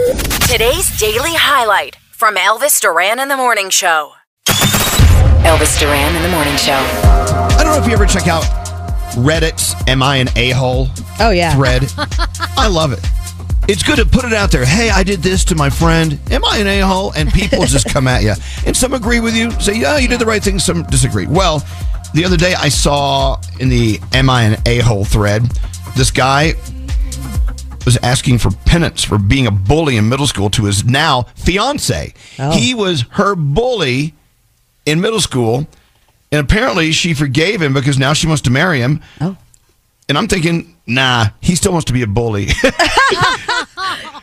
Today's daily highlight from Elvis Duran in the Morning Show. Elvis Duran in the Morning Show. I don't know if you ever check out Reddit's Am I an A hole Oh, yeah. thread. I love it. It's good to put it out there. Hey, I did this to my friend. Am I an a hole? And people just come at you. And some agree with you, say, yeah, you did the right thing. Some disagree. Well, the other day I saw in the Am I an a hole thread, this guy was asking for penance for being a bully in middle school to his now fiance. Oh. He was her bully in middle school, and apparently she forgave him because now she wants to marry him. Oh. And I'm thinking, nah, he still wants to be a bully.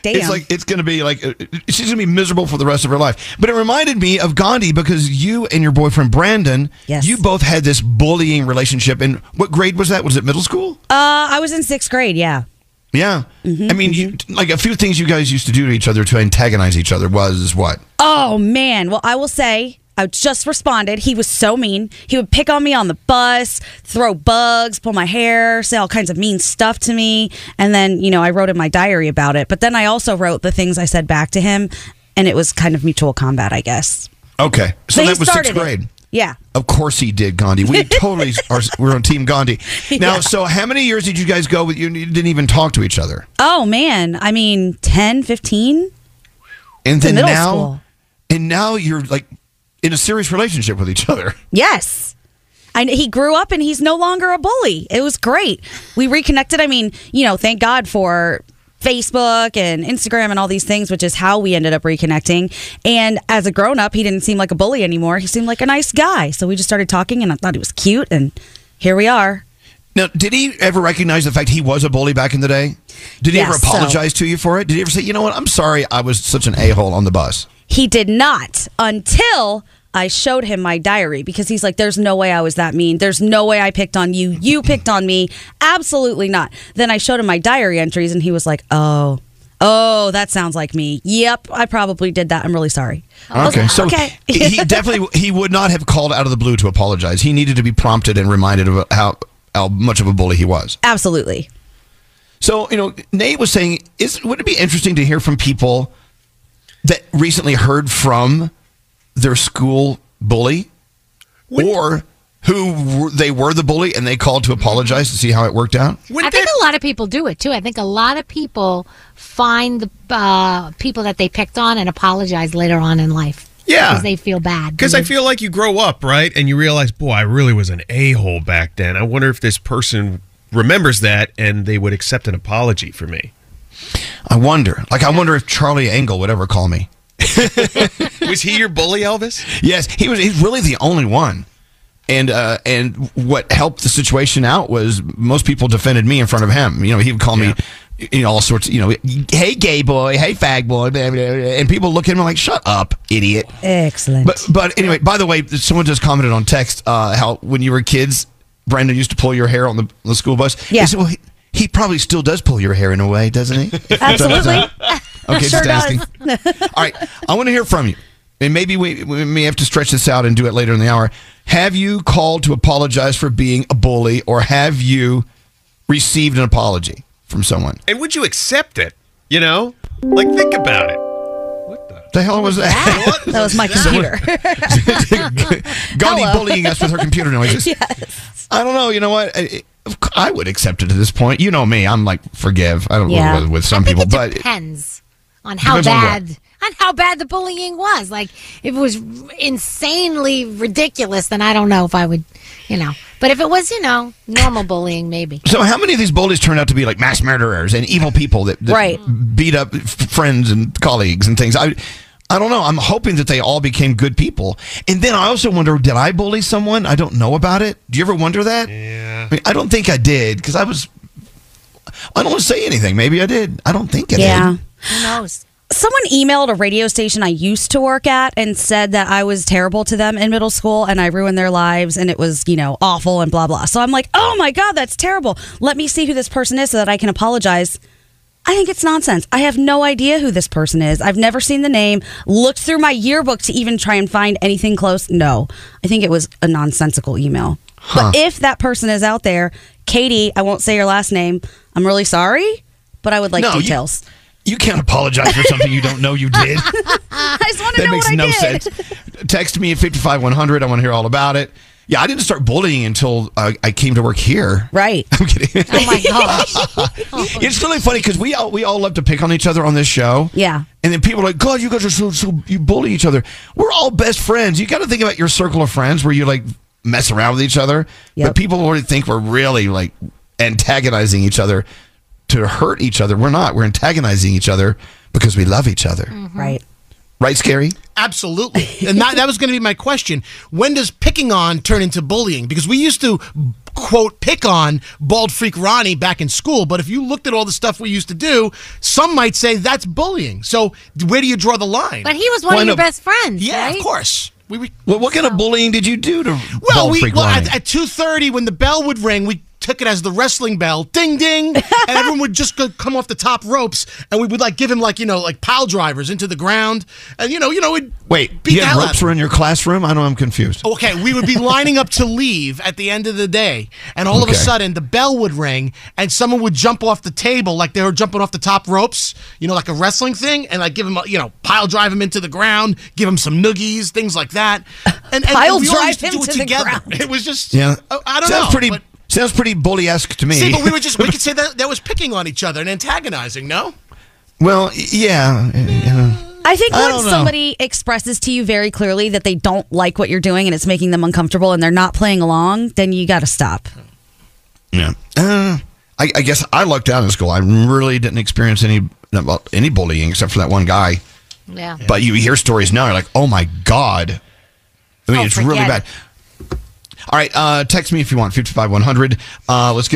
Damn. It's like it's going to be like uh, she's going to be miserable for the rest of her life. But it reminded me of Gandhi because you and your boyfriend Brandon, Yes. you both had this bullying relationship. And what grade was that? Was it middle school? uh, I was in sixth grade. Yeah. Yeah. Mm-hmm, I mean, you, like a few things you guys used to do to each other to antagonize each other was what? Oh man. Well, I will say I just responded. He was so mean. He would pick on me on the bus, throw bugs, pull my hair, say all kinds of mean stuff to me, and then you know I wrote in my diary about it. But then I also wrote the things I said back to him, and it was kind of mutual combat, I guess. Okay. So that was sixth it. Yeah. Of course he did, Gandhi. We totally are. We're on Team Gandhi. Now, Yeah. so how many years did you guys go with? You didn't even talk to each other, Oh man. I mean, 10, 15? and then now, school. and now you're like in a serious relationship with each other. Yes. I, he grew up and he's no longer a bully. It was great. We reconnected. I mean, you know, thank God for Facebook and Instagram and all these things, which is how we ended up reconnecting. And as a grown up, he didn't seem like a bully anymore. He seemed like a nice guy. So we just started talking and I thought he was cute. And here we are. Now, did he ever recognize the fact he was a bully back in the day? Did he ever Yes, so- apologize to you for it? Did he ever say, you know what, I'm sorry, I was such an a hole on the bus? He did not until I showed him my diary because he's like, There's no way I was that mean. There's no way I picked on you. You picked on me. Absolutely not. Then I showed him my diary entries and he was like, Oh, oh, that sounds like me. Yep, I probably did that. I'm really sorry. Okay, like, so okay. he definitely he would not have called out of the blue to apologize. He needed to be prompted and reminded of how how much of a bully he was. Absolutely. So you know, Nate was saying, is would it be interesting to hear from people that recently heard from their school bully, or who were, they were the bully and they called to apologize to see how it worked out? I think a lot of people do it too. I think a lot of people find the uh, people that they picked on and apologize later on in life. Yeah. because they feel bad. Because I feel like you grow up, right? And you realize, boy, I really was an a hole back then. I wonder if this person remembers that and they would accept an apology for me. I wonder. Like, I wonder if Charlie Engel would ever call me. was he your bully, Elvis? Yes, he was. He's really the only one. And uh, and what helped the situation out was most people defended me in front of him. You know, he would call me, you know, all sorts. You know, hey gay boy, hey fag boy, blah, blah, blah. and people look at him like, shut up, idiot. Excellent. But but anyway, by the way, someone just commented on text uh, how when you were kids, Brandon used to pull your hair on the, the school bus. Yeah. They said, well, he, he probably still does pull your hair in a way, doesn't he? Absolutely. Okay, Sure just asking. does. All right, I want to hear from you, and maybe we, we may have to stretch this out and do it later in the hour. Have you called to apologize for being a bully, or have you received an apology from someone? And would you accept it? You know? Like, think about it. What the hell was that? That was my computer. Gandhi Hello. bullying us with her computer noises. yes. I don't know. You know what? I, I would accept it at this point. You know me. I'm like forgive. I don't Yeah. with, with some I think people, it but depends on how Depends on bad on how bad the bullying was. Like if it was insanely ridiculous, then I don't know if I would, you know. But if it was, you know, normal bullying, maybe. So, how many of these bullies turned out to be like mass murderers and evil people that, that Right. beat up f- friends and colleagues and things? I, I don't know. I'm hoping that they all became good people. And then I also wonder, did I bully someone? I don't know about it. Do you ever wonder that? Yeah. I, mean, I don't think I did because I was. I don't want to say anything. Maybe I did. I don't think I Yeah. did. Who knows? Someone emailed a radio station I used to work at and said that I was terrible to them in middle school and I ruined their lives and it was, you know, awful and blah, blah. So I'm like, oh my God, that's terrible. Let me see who this person is so that I can apologize. I think it's nonsense. I have no idea who this person is. I've never seen the name, looked through my yearbook to even try and find anything close. No, I think it was a nonsensical email. Huh. But if that person is out there, Katie, I won't say your last name. I'm really sorry, but I would like No, details. You can't apologize for something you don't know you did. I just want to that know makes what I no did. sense. Text me at 55100. I want to hear all about it. Yeah, I didn't start bullying until uh, I came to work here. Right. I'm kidding. Oh my gosh. it's really funny because we all we all love to pick on each other on this show. Yeah. And then people are like, God, you guys are so so you bully each other. We're all best friends. You got to think about your circle of friends where you like mess around with each other. But people already think we're really like antagonizing each other to hurt each other. We're not. We're antagonizing each other because we love each other. Mm-hmm. Right. Right, Scary? Absolutely. And that, that was going to be my question. When does picking on turn into bullying? Because we used to, quote, pick on Bald Freak Ronnie back in school. But if you looked at all the stuff we used to do, some might say that's bullying. So where do you draw the line? But he was one Why of your best friends, Yeah, right? of course. We, we Well, what kind of bullying did you do to well, Bald we Freak well, Ronnie? at, at two thirty when the bell would ring, we took it as the wrestling bell, ding ding, and everyone would just go, come off the top ropes, and we would like give him like you know like pile drivers into the ground, and you know you know we'd Wait, beat you had ropes were in your classroom? I know I'm confused. Oh, okay, we would be lining up to leave at the end of the day, and all of a sudden the bell would ring, and someone would jump off the table like they were jumping off the top ropes, you know, like a wrestling thing, and like give him, a, you know, pile drive him into the ground, give him some noogies, things like that, and, and Pile we all drive used to him do it to the together. ground. It was just, Yeah. I, I don't sounds know, Pretty, but- sounds pretty bully-esque to me. See, but we were just we could say that that was picking on each other and antagonizing, no? well, yeah. yeah. I think I when somebody expresses to you very clearly that they don't like what you're doing and it's making them uncomfortable and they're not playing along, then you got to stop. Yeah. Uh, I, I guess I lucked out in school. I really didn't experience any well, any bullying except for that one guy. Yeah. But you hear stories now, you're like, oh my god. I mean, Oh, it's really forget bad. All right, uh, text me if you want, 55100. Uh, let's get